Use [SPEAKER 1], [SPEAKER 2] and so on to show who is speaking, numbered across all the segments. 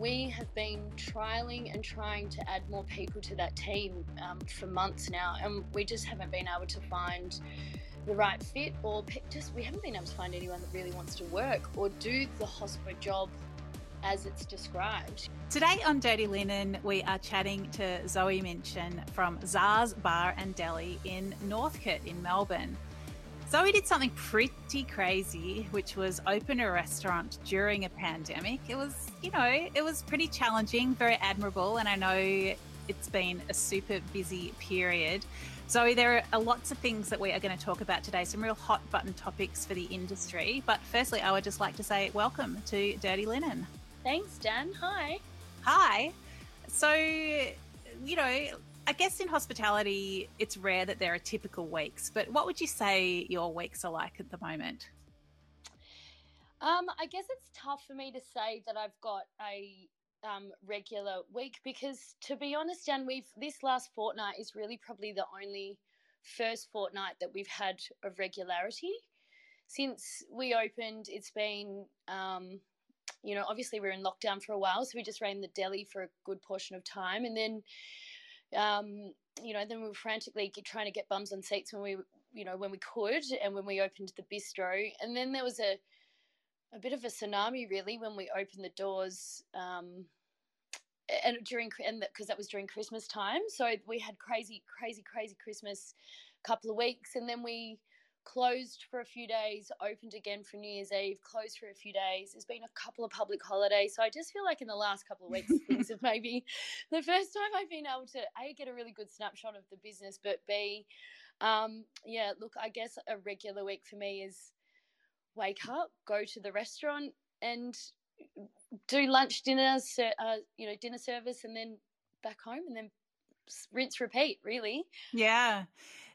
[SPEAKER 1] we have been trialing and trying to add more people to that team um, for months now, and we just haven't been able to find the right fit or just we haven't been able to find anyone that really wants to work or do the hospo job as it's described.
[SPEAKER 2] Today on Dirty Linen, we are chatting to Zoe Minchin from Zsa's Bar and Deli in Northcote in Melbourne. Zoe did something pretty crazy, which was open a restaurant during a pandemic. It was, you know, it was pretty challenging, very admirable, and I know it's been a super busy period. Zoe, there are lots of things that we are going to talk about today, some real hot button topics for the industry. But firstly, I would just like to say welcome to Dirty Linen.
[SPEAKER 1] Thanks, Dan. Hi.
[SPEAKER 2] Hi. So, you know, I guess in hospitality, it's rare that there are typical weeks, but what would you say your weeks are like at the moment?
[SPEAKER 1] Um, I guess it's tough for me to say that I've got a um, regular week because, to be honest, Dan, we've this last fortnight is really probably the only first fortnight that we've had of regularity since we opened. It's been um, you know, obviously we are in lockdown for a while, so we just ran the deli for a good portion of time, and then, um, you know, then we were frantically trying to get bums on seats when we, you know, when we could, and when we opened the bistro, and then there was a, a bit of a tsunami really when we opened the doors. Um, and during and because that was during Christmas time, so we had crazy, crazy, crazy Christmas couple of weeks, and then we closed for a few days, opened again for New Year's Eve, closed for a few days. There's been a couple of public holidays. So I just feel like in the last couple of weeks, things have maybe the first time I've been able to A, get a really good snapshot of the business, but B, um, yeah, look, I guess a regular week for me is wake up, go to the restaurant, and do lunch, dinner, uh, you know, dinner service, and then back home, and then rinse, repeat, really.
[SPEAKER 2] Yeah.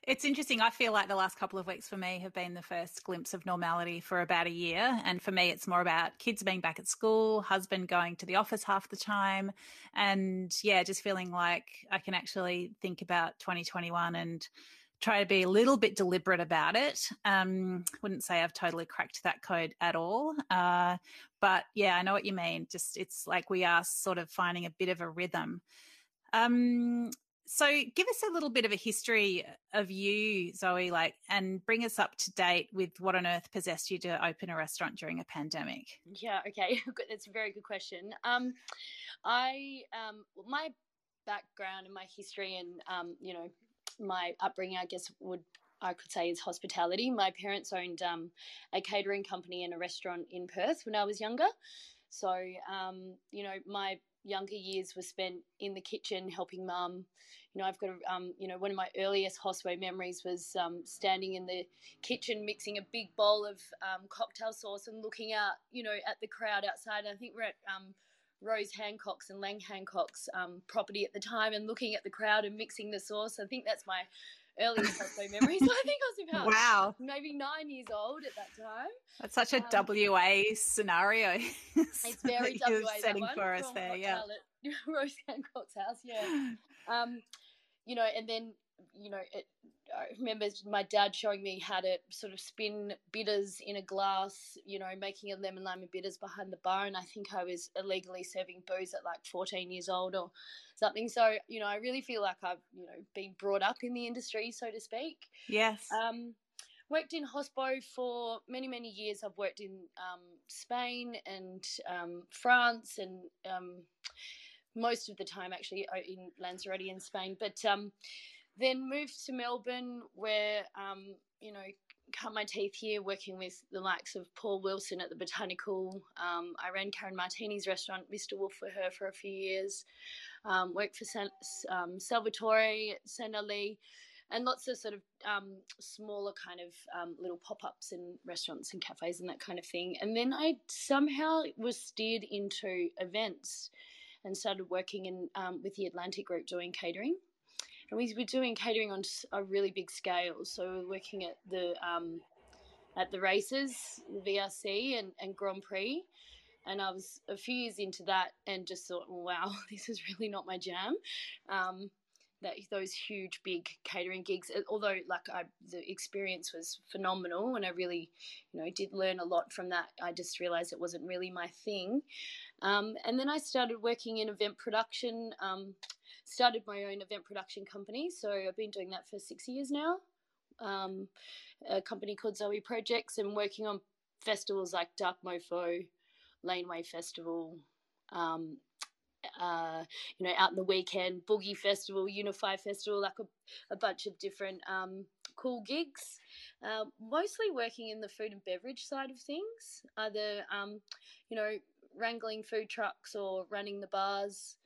[SPEAKER 2] It's interesting. I feel like the last couple of weeks for me have been the first glimpse of normality for about a year. And for me, it's more about kids being back at school, husband going to the office half the time. And yeah, just feeling like I can actually think about 2021 and try to be a little bit deliberate about it. Um, wouldn't say I've totally cracked that code at all. Uh, but yeah, I know what you mean. Just it's like we are sort of finding a bit of a rhythm. Um, so give us a little bit of a history of you, Zoe, like, and bring us up to date with what on earth possessed you to open a restaurant during a pandemic.
[SPEAKER 1] Yeah, okay, that's a very good question. Um, I, um, my background and my history and um, you know, my upbringing, I guess, would I could say is hospitality. My parents owned um, a catering company and a restaurant in Perth when I was younger. So, um, you know, my younger years were spent in the kitchen helping mum. You know, I've got, a, um, you know, one of my earliest hospo memories was um, standing in the kitchen mixing a big bowl of um, cocktail sauce and looking out, you know, at the crowd outside. I think we're at um, Rose Hancock's and Lang Hancock's um, property at the time and looking at the crowd and mixing the sauce. I think that's my earliest hospo memories. I think I was about wow, maybe nine years old at that time.
[SPEAKER 2] That's such a um, WA scenario.
[SPEAKER 1] it's very WA
[SPEAKER 2] setting for us there, yeah.
[SPEAKER 1] Rose Hancock's house, yeah. Um, you know, and then you know, it, I remember my dad showing me how to sort of spin bitters in a glass, you know, making a lemon lime and bitters behind the bar. And I think I was illegally serving booze at like 14 years old or something. So, you know, I really feel like I've, you know, been brought up in the industry, so to speak.
[SPEAKER 2] Yes.
[SPEAKER 1] Um, worked in hospo for many, many years. I've worked in um, Spain and um, France and um, most of the time actually in Lanzarote in Spain. But, um, then moved to Melbourne, where um, you know cut my teeth here working with the likes of Paul Wilson at the Botanical. Um, I ran Karen Martini's restaurant, Mr. Wolf, for her for a few years. Um, worked for San, um, Salvatore, Ali, and lots of sort of um, smaller kind of um, little pop ups and restaurants and cafes and that kind of thing. And then I somehow was steered into events and started working in um, with the Atlantic Group doing catering and we were doing catering on a really big scale. So we are working at the um, at the races, the VRC and, and Grand Prix, and I was a few years into that and just thought, wow, this is really not my jam. Um, that those huge big catering gigs. Although like I, the experience was phenomenal, and I really, you know, did learn a lot from that. I just realized it wasn't really my thing. Um, and then I started working in event production. Um, started my own event production company. So I've been doing that for six years now. Um, a company called Zoe Projects and working on festivals like Dark Mofo, Laneway Festival, um, uh, you know, out in the weekend, Boogie Festival, Unify Festival, like a, a bunch of different um, cool gigs. Uh, mostly working in the food and beverage side of things, either, um, you know, wrangling food trucks or running the bars,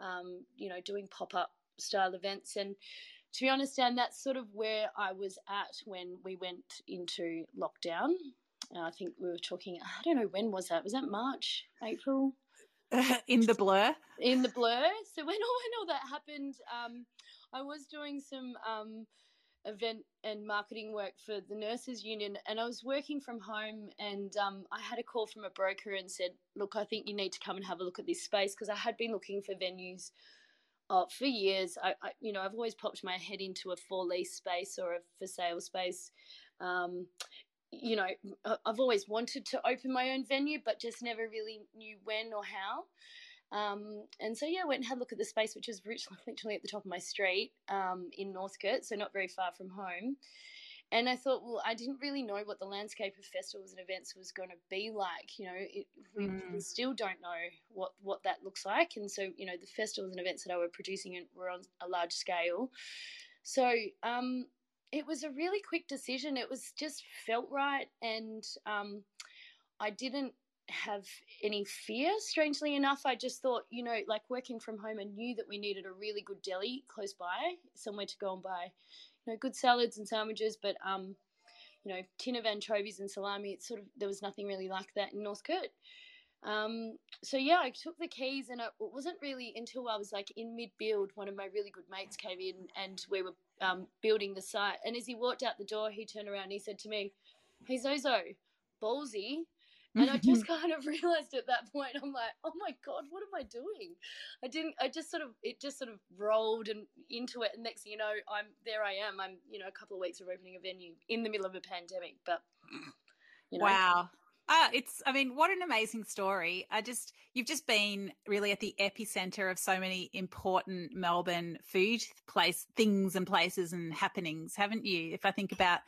[SPEAKER 1] um, you know, doing pop up style events. And to be honest, Dan, that's sort of where I was at when we went into lockdown. Uh, I think we were talking, I don't know, when was that? Was that March, April?
[SPEAKER 2] in the blur?
[SPEAKER 1] In the blur. So when all, when all that happened, um, I was doing some um, event and marketing work for the nurses union and i was working from home and um, i had a call from a broker and said look i think you need to come and have a look at this space because i had been looking for venues uh, for years. I, I, you know i've always popped my head into a for lease space or a for sale space. Um, you know i've always wanted to open my own venue but just never really knew when or how um, and so yeah, I went and had a look at the space, which is literally at the top of my street um, in Northcote, so not very far from home. And I thought, well, I didn't really know what the landscape of festivals and events was going to be like. You know, it, we, mm. we, still don't know what what that looks like. And so, you know, the festivals and events that I were producing were on a large scale. So um, it was a really quick decision. It was just felt right, and um, I didn't have any fear. Strangely enough, I just thought, you know, like working from home, I knew that we needed a really good deli close by, somewhere to go and buy, you know, good salads and sandwiches. But um, you know, tin of anchovies and salami. It's sort of there was nothing really like that in North Northcote. Um, so yeah, I took the keys, and it wasn't really until I was like in mid build, one of my really good mates came in, and we were um, building the site. And as he walked out the door, he turned around and he said to me, "Hey Zozo, ballsy." And I just kind of realized at that point, I'm like, oh my God, what am I doing? I didn't, I just sort of, it just sort of rolled and into it. And next thing you know, I'm there I am. I'm, you know, a couple of weeks of opening a venue in the middle of a pandemic. But,
[SPEAKER 2] you know. Wow. Uh, it's, I mean, what an amazing story. I just, you've just been really at the epicenter of so many important Melbourne food place things and places and happenings, haven't you? If I think about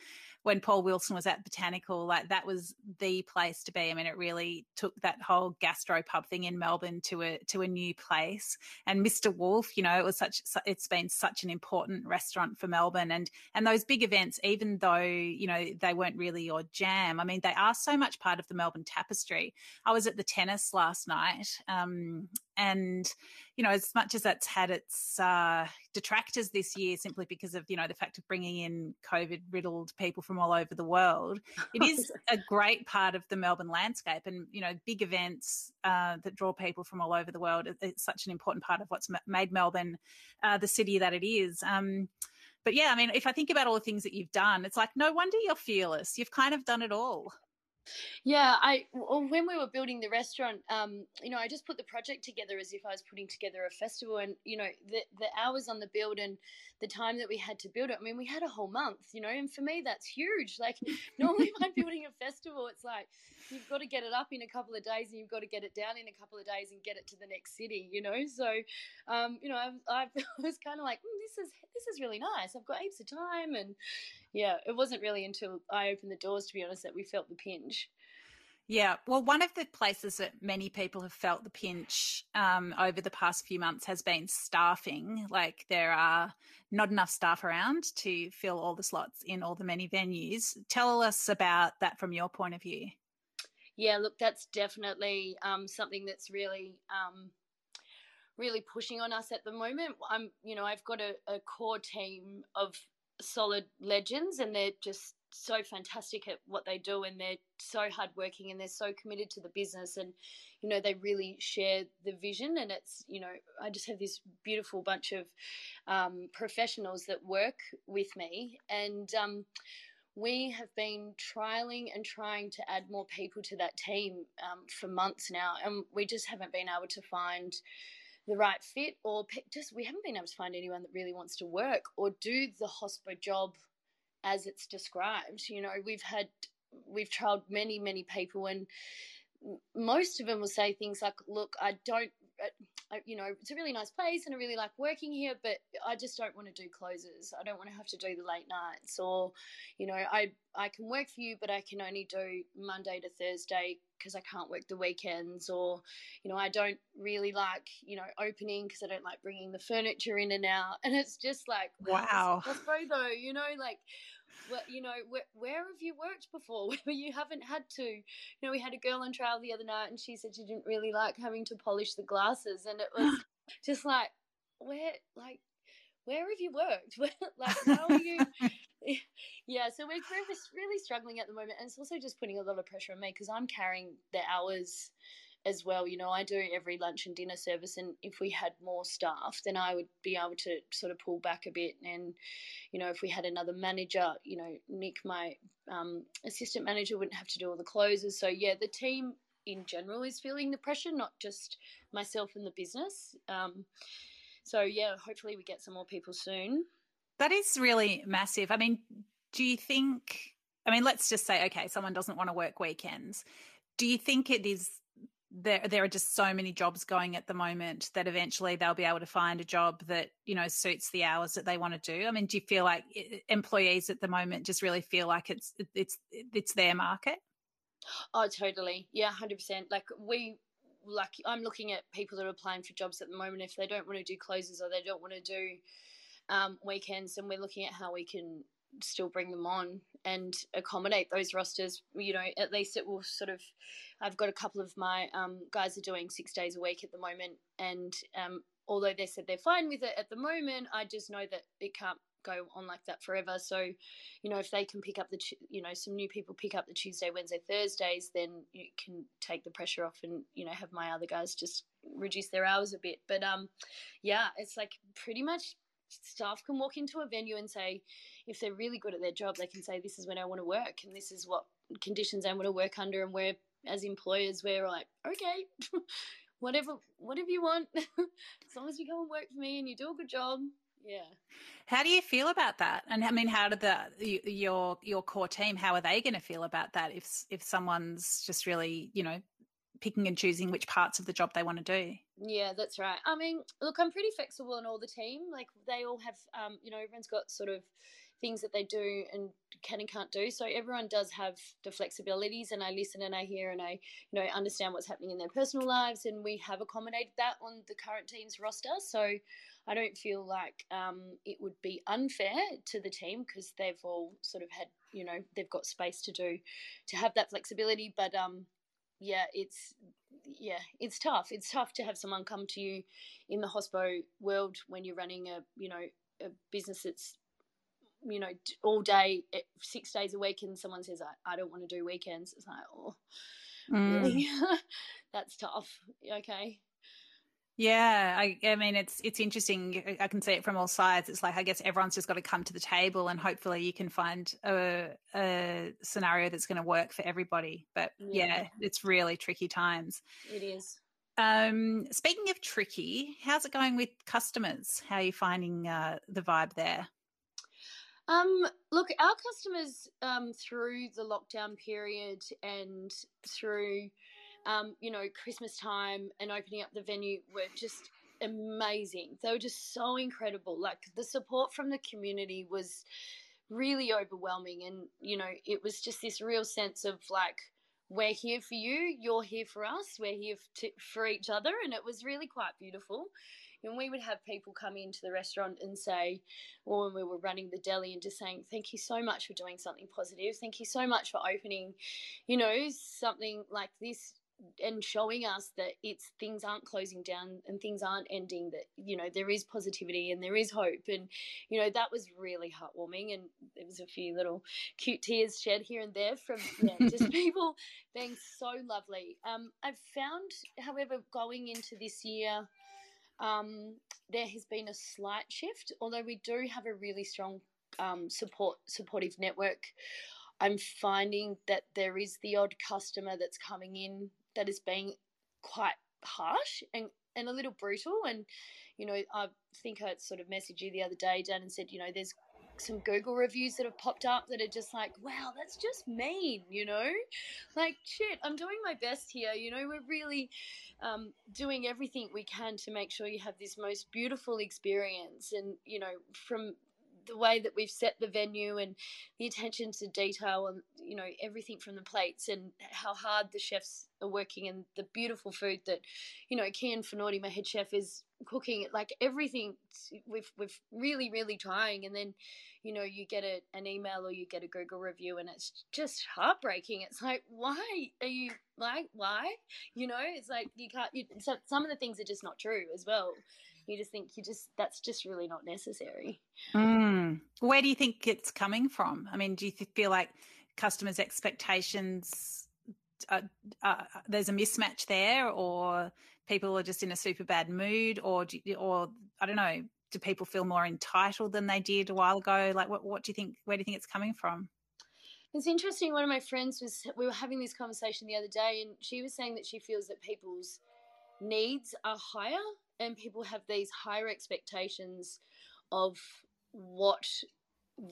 [SPEAKER 2] when Paul Wilson was at Botanical, like that was the place to be. I mean, it really took that whole gastro pub thing in Melbourne to a to a new place. And Mr. Wolf, you know, it was such it's been such an important restaurant for Melbourne. And and those big events, even though you know they weren't really your jam, I mean, they are so much part of the Melbourne tapestry. I was at the tennis last night, um, and you know as much as that's had its uh, detractors this year simply because of you know the fact of bringing in covid riddled people from all over the world it is a great part of the melbourne landscape and you know big events uh, that draw people from all over the world it's such an important part of what's made melbourne uh, the city that it is um, but yeah, I mean, if I think about all the things that you've done, it's like no wonder you're fearless. You've kind of done it all.
[SPEAKER 1] Yeah, I when we were building the restaurant, um, you know, I just put the project together as if I was putting together a festival, and you know, the the hours on the build and the time that we had to build it. I mean, we had a whole month, you know, and for me that's huge. Like normally, by building a festival, it's like you've got to get it up in a couple of days and you've got to get it down in a couple of days and get it to the next city, you know. So, um, you know, I, I was kind of like, mm, this is this is really nice. I've got heaps of time, and yeah, it wasn't really until I opened the doors, to be honest, that we felt the pinch.
[SPEAKER 2] Yeah, well, one of the places that many people have felt the pinch um, over the past few months has been staffing. Like there are not enough staff around to fill all the slots in all the many venues. Tell us about that from your point of view.
[SPEAKER 1] Yeah, look, that's definitely um, something that's really, um, really pushing on us at the moment. I'm, you know, I've got a, a core team of solid legends, and they're just so fantastic at what they do and they're so hardworking and they're so committed to the business and you know they really share the vision and it's you know i just have this beautiful bunch of um, professionals that work with me and um, we have been trialing and trying to add more people to that team um, for months now and we just haven't been able to find the right fit or just we haven't been able to find anyone that really wants to work or do the hospo job as it's described you know we've had we've trialed many many people and most of them will say things like look i don't uh, you know it's a really nice place and i really like working here but i just don't want to do closes. I don't want to have to do the late nights or you know i i can work for you but i can only do monday to thursday because I can't work the weekends, or you know, I don't really like you know opening because I don't like bringing the furniture in and out, and it's just like
[SPEAKER 2] wow,
[SPEAKER 1] that's though, you know, like. Well, you know, where, where have you worked before where you haven't had to? You know, we had a girl on trial the other night and she said she didn't really like having to polish the glasses. And it was just like, where, like, where have you worked? like, how are you? yeah, so we're, we're really struggling at the moment, and it's also just putting a lot of pressure on me because I'm carrying the hours as well. You know, I do every lunch and dinner service, and if we had more staff, then I would be able to sort of pull back a bit. And you know, if we had another manager, you know, Nick, my um, assistant manager, wouldn't have to do all the closes. So yeah, the team in general is feeling the pressure, not just myself and the business. Um, so yeah, hopefully we get some more people soon.
[SPEAKER 2] That is really massive. I mean, do you think? I mean, let's just say, okay, someone doesn't want to work weekends. Do you think it is there? There are just so many jobs going at the moment that eventually they'll be able to find a job that you know suits the hours that they want to do. I mean, do you feel like employees at the moment just really feel like it's it's it's their market?
[SPEAKER 1] Oh, totally. Yeah, hundred percent. Like we like I'm looking at people that are applying for jobs at the moment. If they don't want to do closes or they don't want to do um, weekends, and we're looking at how we can still bring them on and accommodate those rosters. You know, at least it will sort of. I've got a couple of my um, guys are doing six days a week at the moment, and um, although they said they're fine with it at the moment, I just know that it can't go on like that forever. So, you know, if they can pick up the, you know, some new people pick up the Tuesday, Wednesday, Thursdays, then you can take the pressure off and, you know, have my other guys just reduce their hours a bit. But, um, yeah, it's like pretty much staff can walk into a venue and say, if they're really good at their job, they can say, this is when I want to work and this is what conditions I want to work under. And we're, as employers, we're like, okay, whatever, whatever you want, as long as you come and work for me and you do a good job. Yeah.
[SPEAKER 2] How do you feel about that? And I mean, how did the your your core team? How are they going to feel about that if if someone's just really you know picking and choosing which parts of the job they want to do.
[SPEAKER 1] Yeah, that's right. I mean, look, I'm pretty flexible in all the team. Like they all have, um, you know, everyone's got sort of things that they do and can and can't do. So everyone does have the flexibilities, and I listen and I hear and I, you know, understand what's happening in their personal lives, and we have accommodated that on the current team's roster. So I don't feel like um, it would be unfair to the team because they've all sort of had, you know, they've got space to do, to have that flexibility. But um, yeah, it's yeah, it's tough. It's tough to have someone come to you in the hospo world when you're running a you know a business that's you know all day six days a week and someone says i, I don't want to do weekends it's like oh mm. really that's tough okay
[SPEAKER 2] yeah, I, I, mean it's it's interesting. I can see it from all sides. It's like I guess everyone's just got to come to the table, and hopefully you can find a, a scenario that's going to work for everybody. But yeah. yeah. it's really tricky times.
[SPEAKER 1] It is.
[SPEAKER 2] Um, speaking of tricky, how's it going with customers? How are you finding uh, the vibe there?
[SPEAKER 1] Um, look, our customers um, through the lockdown period and through um, you know, Christmas time and opening up the venue were just amazing. They were just so incredible. Like the support from the community was really overwhelming. And, you know, it was just this real sense of like, we're here for you, you're here for us, we're here to, for each other. And it was really quite beautiful. And we would have people come into the restaurant and say, or when we were running the deli and just saying, thank you so much for doing something positive. Thank you so much for opening, you know, something like this and showing us that it's things aren't closing down and things aren't ending that you know there is positivity and there is hope. And you know that was really heartwarming. And there was a few little cute tears shed here and there from yeah, just people being so lovely. Um, i've found however going into this year um, there has been a slight shift although we do have a really strong um, support supportive network I'm finding that there is the odd customer that's coming in that is being quite harsh and and a little brutal. And you know, I think I sort of messaged you the other day, Dan, and said, you know, there's some Google reviews that have popped up that are just like, wow, that's just mean, you know? Like, shit, I'm doing my best here. You know, we're really um, doing everything we can to make sure you have this most beautiful experience. And, you know, from the way that we've set the venue and the attention to detail and you know everything from the plates and how hard the chefs are working and the beautiful food that you know Kian Finauti, my head chef, is cooking. Like everything, we've we've really really trying, and then you know you get a, an email or you get a Google review, and it's just heartbreaking. It's like why are you like why you know it's like you can't. You, so some of the things are just not true as well you just think you just that's just really not necessary.
[SPEAKER 2] Mm. Where do you think it's coming from? I mean, do you feel like customers' expectations uh, uh, there's a mismatch there, or people are just in a super bad mood, or do, or I don't know, do people feel more entitled than they did a while ago? Like, what what do you think? Where do you think it's coming from?
[SPEAKER 1] It's interesting. One of my friends was we were having this conversation the other day, and she was saying that she feels that people's needs are higher and people have these higher expectations of what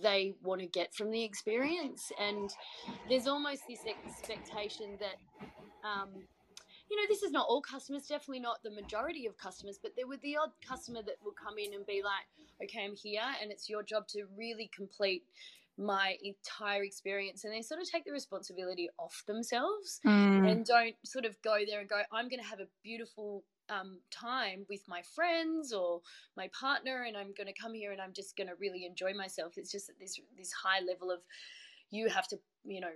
[SPEAKER 1] they want to get from the experience and there's almost this expectation that um, you know this is not all customers definitely not the majority of customers but there would the odd customer that will come in and be like okay i'm here and it's your job to really complete my entire experience and they sort of take the responsibility off themselves mm. and don't sort of go there and go i'm going to have a beautiful um, time with my friends or my partner and i'm going to come here and i'm just going to really enjoy myself. It's just this this high level of you have to you know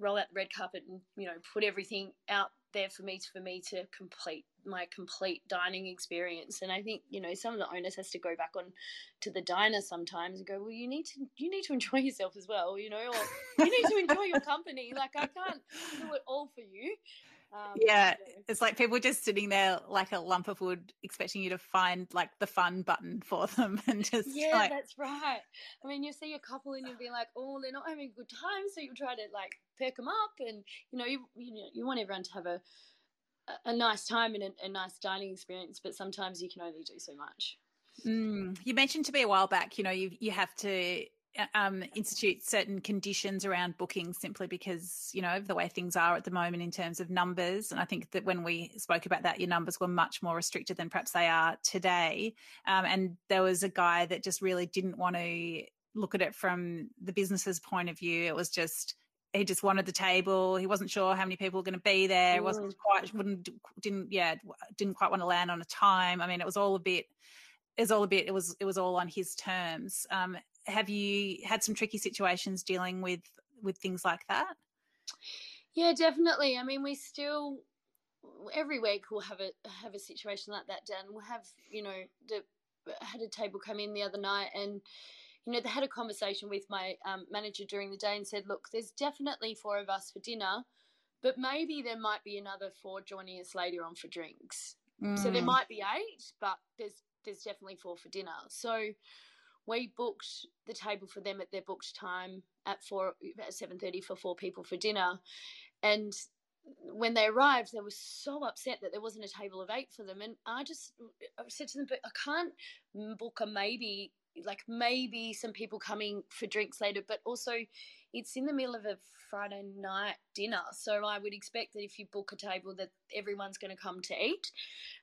[SPEAKER 1] roll out the red carpet and you know put everything out there for me to, for me to complete my complete dining experience. And i think you know some of the owners has to go back on to the diner sometimes and go well you need to you need to enjoy yourself as well you know or you need to enjoy your company. Like i can't do it all for you
[SPEAKER 2] um, yeah, it's like people just sitting there like a lump of wood, expecting you to find like the fun button for them, and just
[SPEAKER 1] yeah,
[SPEAKER 2] like...
[SPEAKER 1] that's right. I mean, you see a couple and you'll be like, oh, they're not having a good time, so you try to like perk them up, and you know, you you know, you want everyone to have a a nice time and a, a nice dining experience, but sometimes you can only do so much.
[SPEAKER 2] Mm. You mentioned to me a while back, you know, you you have to um, institute certain conditions around bookings simply because you know the way things are at the moment in terms of numbers. And i think that when we spoke about that your numbers were much more restricted than perhaps they are today. Um, and there was a guy that just really didn't want to look at it from the business's point of view. It was just he just wanted the table. He wasn't sure how many people were going to be there. Mm. wasn't quite wouldn't didn't yeah didn't quite want to land on a time. I mean it was all a bit it was all a bit it was it was all on his terms. Um, have you had some tricky situations dealing with with things like that?
[SPEAKER 1] Yeah, definitely. I mean, we still every week we'll have a have a situation like that. Dan, we'll have you know the had a table come in the other night and you know they had a conversation with my um, manager during the day and said, look, there's definitely four of us for dinner, but maybe there might be another four joining us later on for drinks. Mm. So there mm. might be eight, but there's there's definitely four for dinner. So we booked the table for them at their booked time at four at seven thirty for four people for dinner, and when they arrived, they were so upset that there wasn't a table of eight for them. And I just I said to them, but I can't book a maybe, like maybe some people coming for drinks later, but also it's in the middle of a Friday night dinner. So I would expect that if you book a table that everyone's going to come to eat.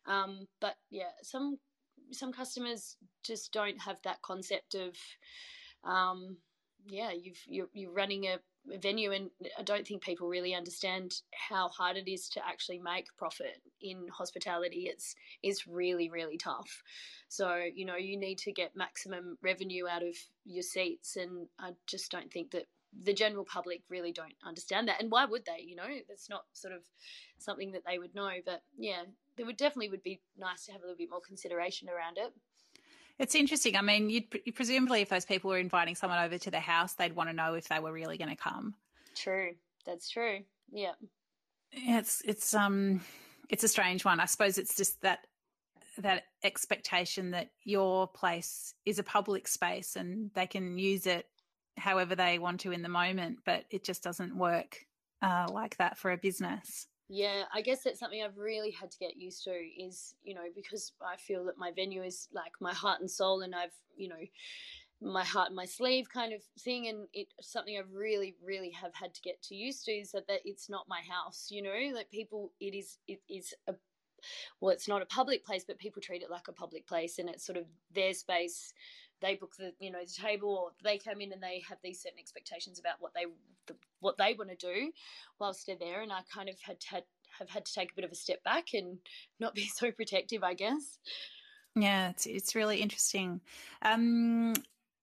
[SPEAKER 1] Um, but yeah, some some customers just don't have that concept of um, yeah you've you're, you're running a, venue and i don't think people really understand how hard it is to actually make profit in hospitality. It's it's really really tough. So you know you need to get maximum revenue out of your seats and i just don't think that the general public really don't understand that. And why would they you know? That's not sort of something that they would know. But yeah there would definitely would be nice to have a little bit more consideration around it.
[SPEAKER 2] It's interesting. I mean you'd, you presumably if those people were inviting someone over to their house they'd want to know if they were really going to come.
[SPEAKER 1] True. That's true. Yeah.
[SPEAKER 2] It's it's um it's a strange one. I suppose it's just that that expectation that your place is a public space and they can use it however they want to in the moment, but it just doesn't work uh, like that for a business.
[SPEAKER 1] Yeah, I guess that's something I've really had to get used to is, you know, because I feel that my venue is like my heart and soul and I've, you know, my heart and my sleeve kind of thing and it's something I've really, really have had to get to used to is that, that it's not my house, you know, like people it is it is a well, it's not a public place, but people treat it like a public place and it's sort of their space they book the you know the table or they come in and they have these certain expectations about what they the, what they want to do whilst they're there. And i kind of had to, have had to take a bit of a step back and not be so protective i guess.
[SPEAKER 2] Yeah it's, it's really interesting. Um,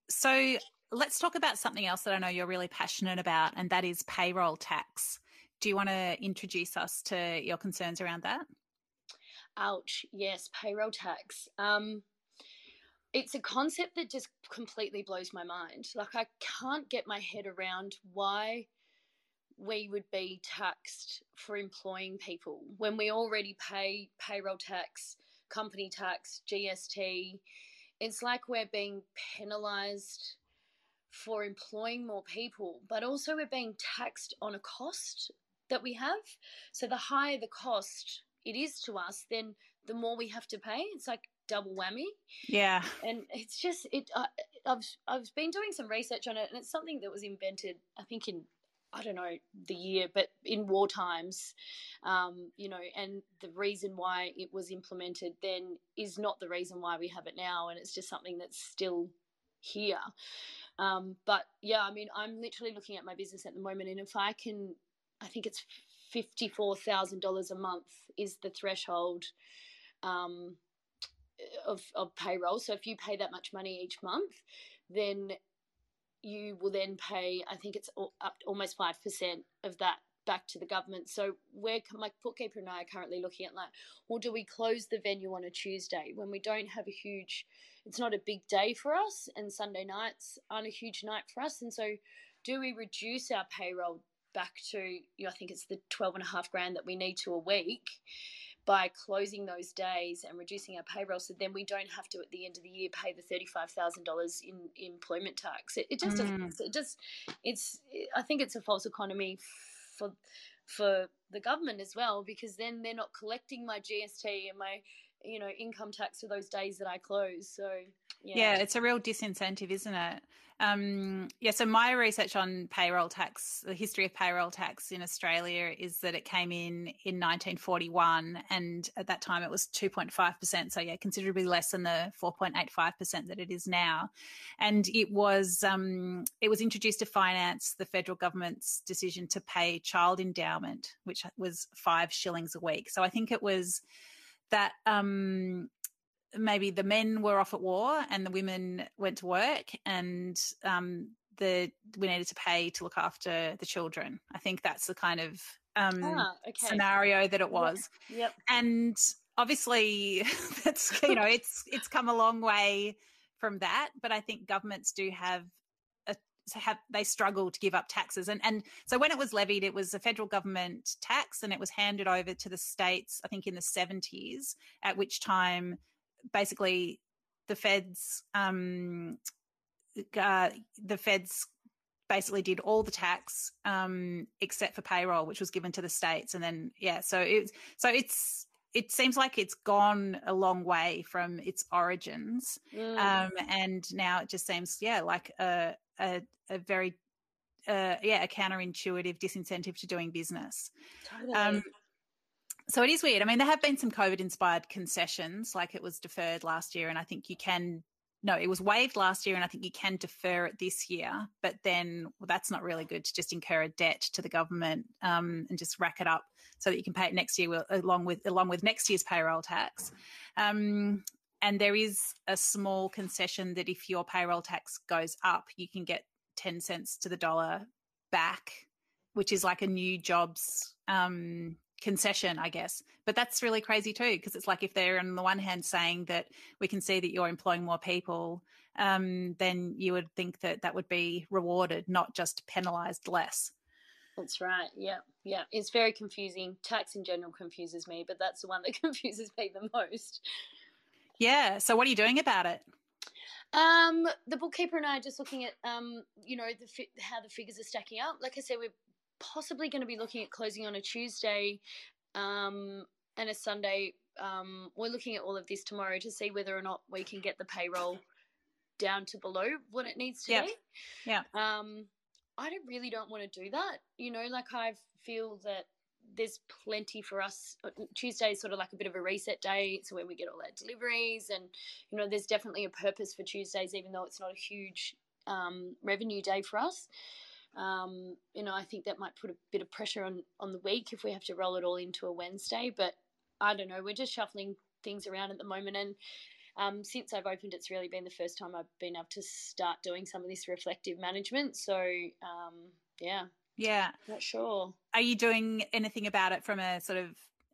[SPEAKER 2] so let's talk about something else that i know you're really passionate about and that is payroll tax. Do you want to introduce us to your concerns around that?
[SPEAKER 1] Ouch yes payroll tax. Um, it's a concept that just completely blows my mind. Like, I can't get my head around why we would be taxed for employing people when we already pay payroll tax, company tax, GST. It's like we're being penalized for employing more people, but also we're being taxed on a cost that we have. So the higher the cost it is to us, then the more we have to pay. It's like double whammy.
[SPEAKER 2] Yeah.
[SPEAKER 1] And it's just it. Uh, I've I've been doing some research on it, and it's something that was invented, I think, in I don't know the year, but in war times, um, you know, and the reason why it was implemented then is not the reason why we have it now, and it's just something that's still here. Um, but yeah, I mean, I'm literally looking at my business at the moment, and if I can, I think it's fifty-four thousand dollars a month is the threshold um, of, of payroll. So if you pay that much money each month, then you will then pay, I think it's up almost 5% of that back to the government. So we're, my bookkeeper and I are currently looking at like, well, do we close the venue on a Tuesday when we don't have a huge, it's not a big day for us and Sunday nights aren't a huge night for us. And so do we reduce our payroll back to, you know, I think it's the 12 and a half grand that we need to a week by closing those days and reducing our payroll so then we don't have to at the end of the year pay the $35,000 in, employment tax. It, it just mm. it just, it's, I think it's a false economy for, for the government as well, because then they're not collecting my GST and my, you know, income tax for those days that I close. So, yeah.
[SPEAKER 2] Yeah, it's a real disincentive, isn't it? Um, yeah, so my research on payroll tax, the history of payroll tax in Australia is that it came in in 1941, and at that time it was 2.5%. So, yeah, considerably less than the 4.85% that it is now. And it was um, it was introduced to finance the federal government's decision to pay child endowment, which was five shillings a week. So, I think it was that um, maybe the men were off at war and the women went to work and um, the we needed to pay to look after the children. I think that's the kind of um, ah, okay. scenario that it was.
[SPEAKER 1] Yep. yep.
[SPEAKER 2] And obviously, that's you know it's it's come a long way from that, but I think governments do have have they struggle to give up taxes and and so when it was levied it was a federal government tax and it was handed over to the states i think in the 70s at which time basically the feds um, uh, the feds basically did all the tax um, except for payroll, which was given to the states, and then yeah, so it so it's it seems like it's gone a long way from its origins, mm. um, and now it just seems yeah like a a, a very uh, yeah a counterintuitive disincentive to doing business.
[SPEAKER 1] Totally. Um,
[SPEAKER 2] so it is weird. I mean, there have been some COVID inspired concessions, like it was deferred last year, and I think you can. No, it was waived last year, and I think you can defer it this year. But then, well, that's not really good to just incur a debt to the government um, and just rack it up so that you can pay it next year along with along with next year's payroll tax. Um, and there is a small concession that if your payroll tax goes up, you can get ten cents to the dollar back, which is like a new jobs um, concession, I guess. But that's really crazy too, because it's like if they're on the one hand saying that we can see that you're employing more people, um, then you would think that that would be rewarded, not just penalised less.
[SPEAKER 1] That's right. Yeah. Yeah. It's very confusing. Tax in general confuses me, but that's the one that confuses me the most.
[SPEAKER 2] Yeah. So what are you doing about it?
[SPEAKER 1] Um, the bookkeeper and I are just looking at, um, you know, the how the figures are stacking up. Like I said, we're possibly going to be looking at closing on a Tuesday um, and a Sunday. Um, we're looking at all of this tomorrow to see whether or not we can get the payroll down to below what it needs to
[SPEAKER 2] Yep.
[SPEAKER 1] be.
[SPEAKER 2] Yeah.
[SPEAKER 1] Um, I don't really don't want to do that. You know, like I feel that there's plenty for us. Tuesday is sort of like a bit of a reset day. It's when we get all our deliveries, and you know, there's definitely a purpose for Tuesdays, even though it's not a huge um, revenue day for us. Um, you know, I think that might put a bit of pressure on on the week if we have to roll it all into a Wednesday. But I don't know. We're just shuffling things around at the moment, and um, since I've opened, it's really been the first time I've been able to start doing some of this reflective management. So um, yeah,
[SPEAKER 2] Yeah.
[SPEAKER 1] not sure.
[SPEAKER 2] Are you doing anything about it from a sort of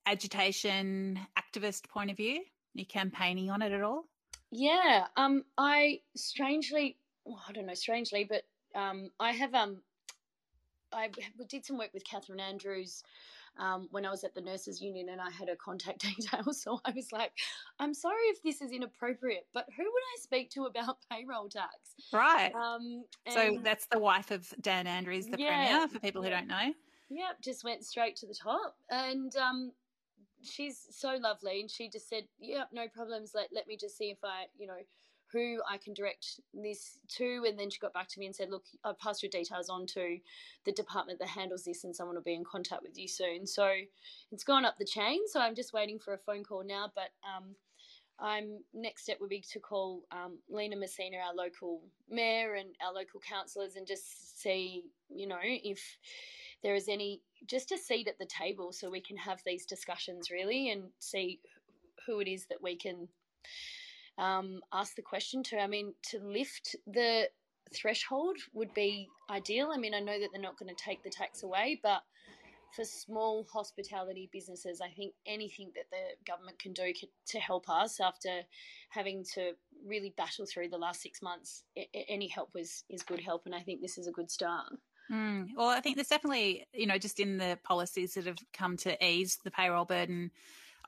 [SPEAKER 2] agitation activist point of view? Are you campaigning on it at all?
[SPEAKER 1] Yeah, um, I strangely, well, I don't know, strangely, but um, I have um, I did some work with Catherine Andrews um, when I was at the nurses union, and I had her contact details. So I was like, I'm sorry if this is inappropriate, but who would I speak to about payroll tax?
[SPEAKER 2] Right.
[SPEAKER 1] Um,
[SPEAKER 2] so that's the wife of Dan Andrews, the
[SPEAKER 1] Yeah,
[SPEAKER 2] premier, for people who
[SPEAKER 1] yeah.
[SPEAKER 2] don't know.
[SPEAKER 1] Yep, just went straight to the top. And um, she's so lovely. And she just said, Yep, no problems. Let, let me just see if I, you know, who I can direct this to. And then she got back to me and said, Look, I've passed your details on to the department that handles this, and someone will be in contact with you soon. So it's gone up the chain. So I'm just waiting for a phone call now. But um, I'm next step would be to call um, Lina Messina, our local mayor, and our local councillors, and just see, you know, if there is any just a seat at the table so we can have these discussions really and see who it is that we can um, ask the question to. I mean, to lift the threshold would be ideal. I mean, I know that they're not going to take the tax away, but for small hospitality businesses, I think anything that the government can do to help us after having to really battle through the last six months, any help was is good help, and I think this is a good start.
[SPEAKER 2] Mm. Well, I think there's definitely, you know, just in the policies that have come to ease the payroll burden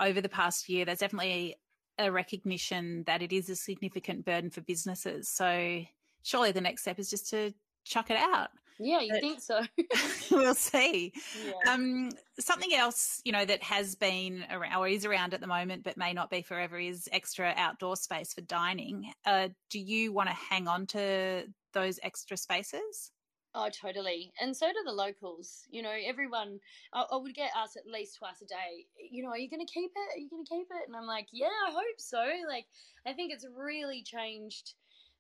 [SPEAKER 2] over the past year, there's definitely a recognition that it is a significant burden for businesses. So surely the next step is just to chuck it out.
[SPEAKER 1] Yeah, you
[SPEAKER 2] But-
[SPEAKER 1] think so?
[SPEAKER 2] we'll see.
[SPEAKER 1] yeah.
[SPEAKER 2] Um, something else, you know, that has been around or is around at the moment, but may not be forever, is extra outdoor space for dining. Uh, do you want to hang on to those extra spaces?
[SPEAKER 1] Oh, totally. And so do the locals. You know, everyone, I, I would get asked at least twice a day, you know, are you going to keep it? Are you going to keep it? And I'm like, yeah, I hope so. Like, I think it's really changed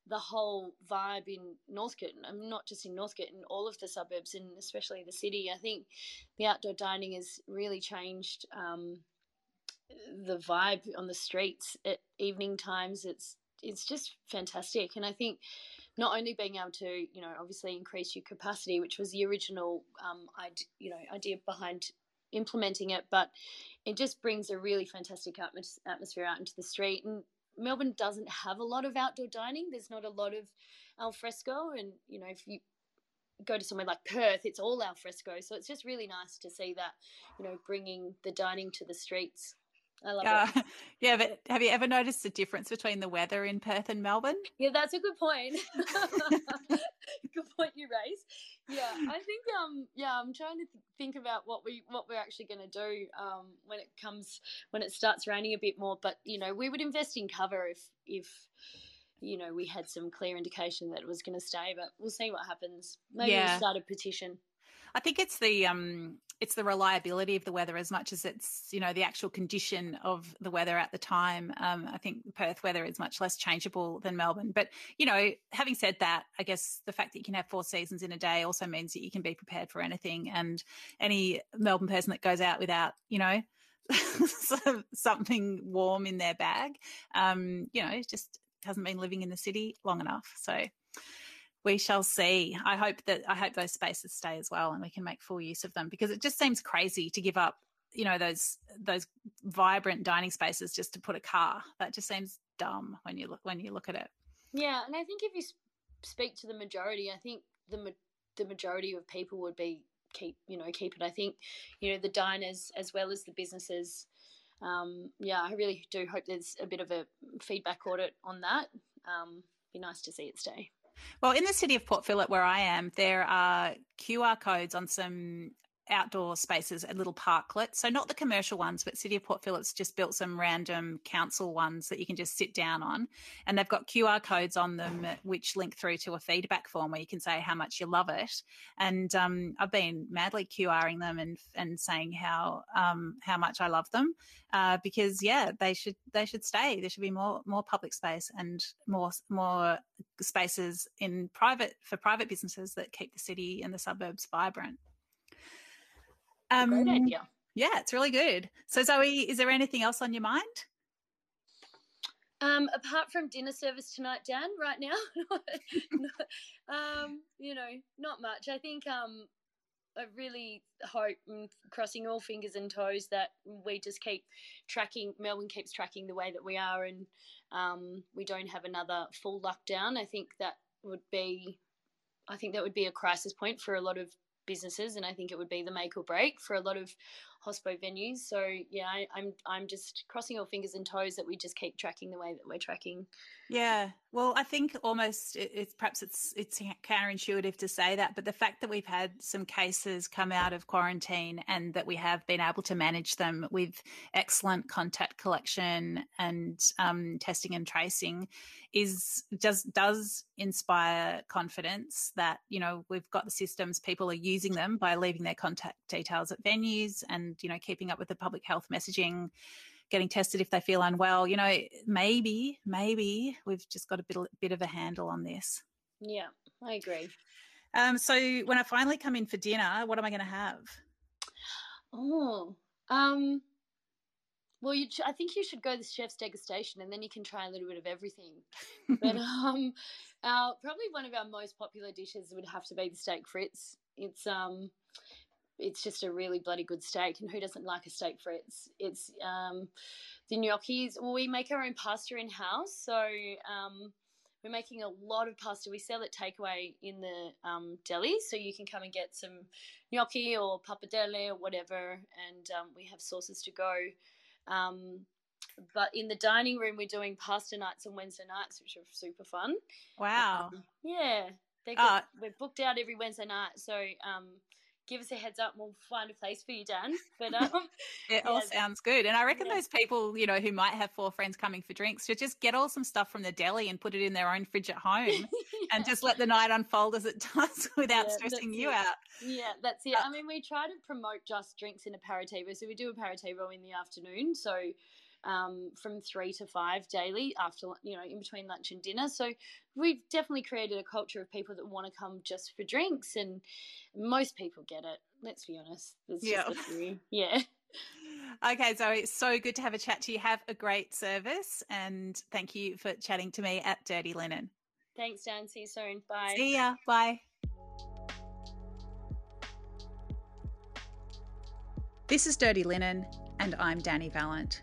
[SPEAKER 1] the whole vibe in Northcote. I'm not just in Northcote, in all of the suburbs and especially the city. I think the outdoor dining has really changed um, the vibe on the streets at evening times. It's it's just fantastic, and I think not only being able to, you know, obviously increase your capacity, which was the original, um, ide- you know, idea behind implementing it, but it just brings a really fantastic atmos- atmosphere out into the street. And Melbourne doesn't have a lot of outdoor dining. There's not a lot of al fresco, and you know, if you go to somewhere like Perth, it's all al fresco. So it's just really nice to see that, you know, bringing the dining to the streets. I love it.
[SPEAKER 2] Uh, yeah, but have you ever noticed the difference between the weather in Perth and Melbourne?
[SPEAKER 1] Yeah, that's a good point. good point you raise. Yeah, I think um yeah, I'm trying to th- think about what we what we're actually going to do um when it comes when it starts raining a bit more, but you know, we would invest in cover if if you know, we had some clear indication that it was going to stay, but we'll see what happens. Maybe
[SPEAKER 2] Yeah.
[SPEAKER 1] we'll start a petition.
[SPEAKER 2] I think it's the um, it's the reliability of the weather as much as it's you know the actual condition of the weather at the time. Um, I think Perth weather is much less changeable than Melbourne. But you know, having said that, I guess the fact that you can have four seasons in a day also means that you can be prepared for anything. And any Melbourne person that goes out without you know something warm in their bag, um, you know, just hasn't been living in the city long enough. So we shall see. I hope that I hope those spaces stay as well, and we can make full use of them because it just seems crazy to give up, you know, those those vibrant dining spaces just to put a car. That just seems dumb when you look when you look at it.
[SPEAKER 1] Yeah, and I think if you speak to the majority, I think the the majority of people would be keep you know keep it. I think you know the diners as well as the businesses. Um, yeah, I really do hope there's a bit of a feedback audit on that. Um, be nice to see it stay.
[SPEAKER 2] Well, in the city of Port Phillip, where I am, there are QR codes on some outdoor spaces at little parklets. So not the commercial ones, but City of Port Phillip's just built some random council ones that you can just sit down on. And they've got QR codes on them which link through to a feedback form where you can say how much you love it. And um, I've been madly QRing them and and saying how um, how much I love them uh, because yeah, they should they should stay. There should be more more public space and more more spaces in private for private businesses that keep the city and the suburbs vibrant.
[SPEAKER 1] Um, Great idea.
[SPEAKER 2] Yeah, it's really good. So, Zoe, is there anything else on your mind?
[SPEAKER 1] Um, apart from dinner service tonight, Dan, right now, um, you know, not much. I think um, I really hope, and crossing all fingers and toes, that we just keep tracking. Melbourne keeps tracking the way that we are, and um, we don't have another full lockdown. I think that would be, I think that would be a crisis point for a lot of businesses, and I think it would be the make or break for a lot of hospo venues. So yeah, I, I'm I'm just crossing all fingers and toes that we just keep tracking the way that we're tracking.
[SPEAKER 2] Yeah, well, I think almost it's perhaps it's it's counterintuitive to say that, but the fact that we've had some cases come out of quarantine and that we have been able to manage them with excellent contact collection and um, testing and tracing is does does inspire confidence that you know we've got the systems people are using them by leaving their contact details at venues and you know keeping up with the public health messaging getting tested if they feel unwell you know maybe maybe we've just got a bit, bit of a handle on this
[SPEAKER 1] yeah i agree
[SPEAKER 2] um, so when i finally come in for dinner what am i going to have
[SPEAKER 1] oh um well, you, I think you should go the chef's degustation, and then you can try a little bit of everything. but um, our, probably one of our most popular dishes would have to be the steak frites. It's um, it's just a really bloody good steak, and who doesn't like a steak frites? It's um, the gnocchis. Well, we make our own pasta in house, so um, we're making a lot of pasta. We sell it takeaway in the um, deli, so you can come and get some gnocchi or pappardelle or whatever, and um, we have sauces to go. Um, but in the dining room, we're doing pasta nights on Wednesday nights, which are super fun.
[SPEAKER 2] Wow.
[SPEAKER 1] Um, yeah. Uh, we're booked out every Wednesday night. So um, give us a heads up and we'll find a place for you, Dan. But um,
[SPEAKER 2] it yeah. all sounds good. And I reckon yeah. those people, you know, who might have four friends coming for drinks should just get all some stuff from the deli and put it in their own fridge at home yeah. and just let the night unfold as it does without stressing you
[SPEAKER 1] it.
[SPEAKER 2] out.
[SPEAKER 1] Yeah, that's it. Uh, I mean, we try to promote just drinks in aperitivo. So we do aperitivo in the afternoon. So um, from three to five daily after you know in between lunch and dinner. So we've definitely created a culture of people that want to come just for drinks, and most people get it. Let's be honest. It's yeah. Yeah.
[SPEAKER 2] Okay, Zoe, it's so good to have a chat to you. Have a great service, and thank you for chatting to me at Dirty Linen.
[SPEAKER 1] Thanks, Dan. See you soon. Bye.
[SPEAKER 2] See ya. Bye. This is Dirty Linen, and I'm Danny Valent.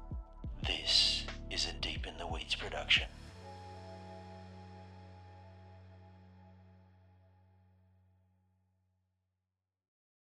[SPEAKER 3] This is a Deep in the Weeds production.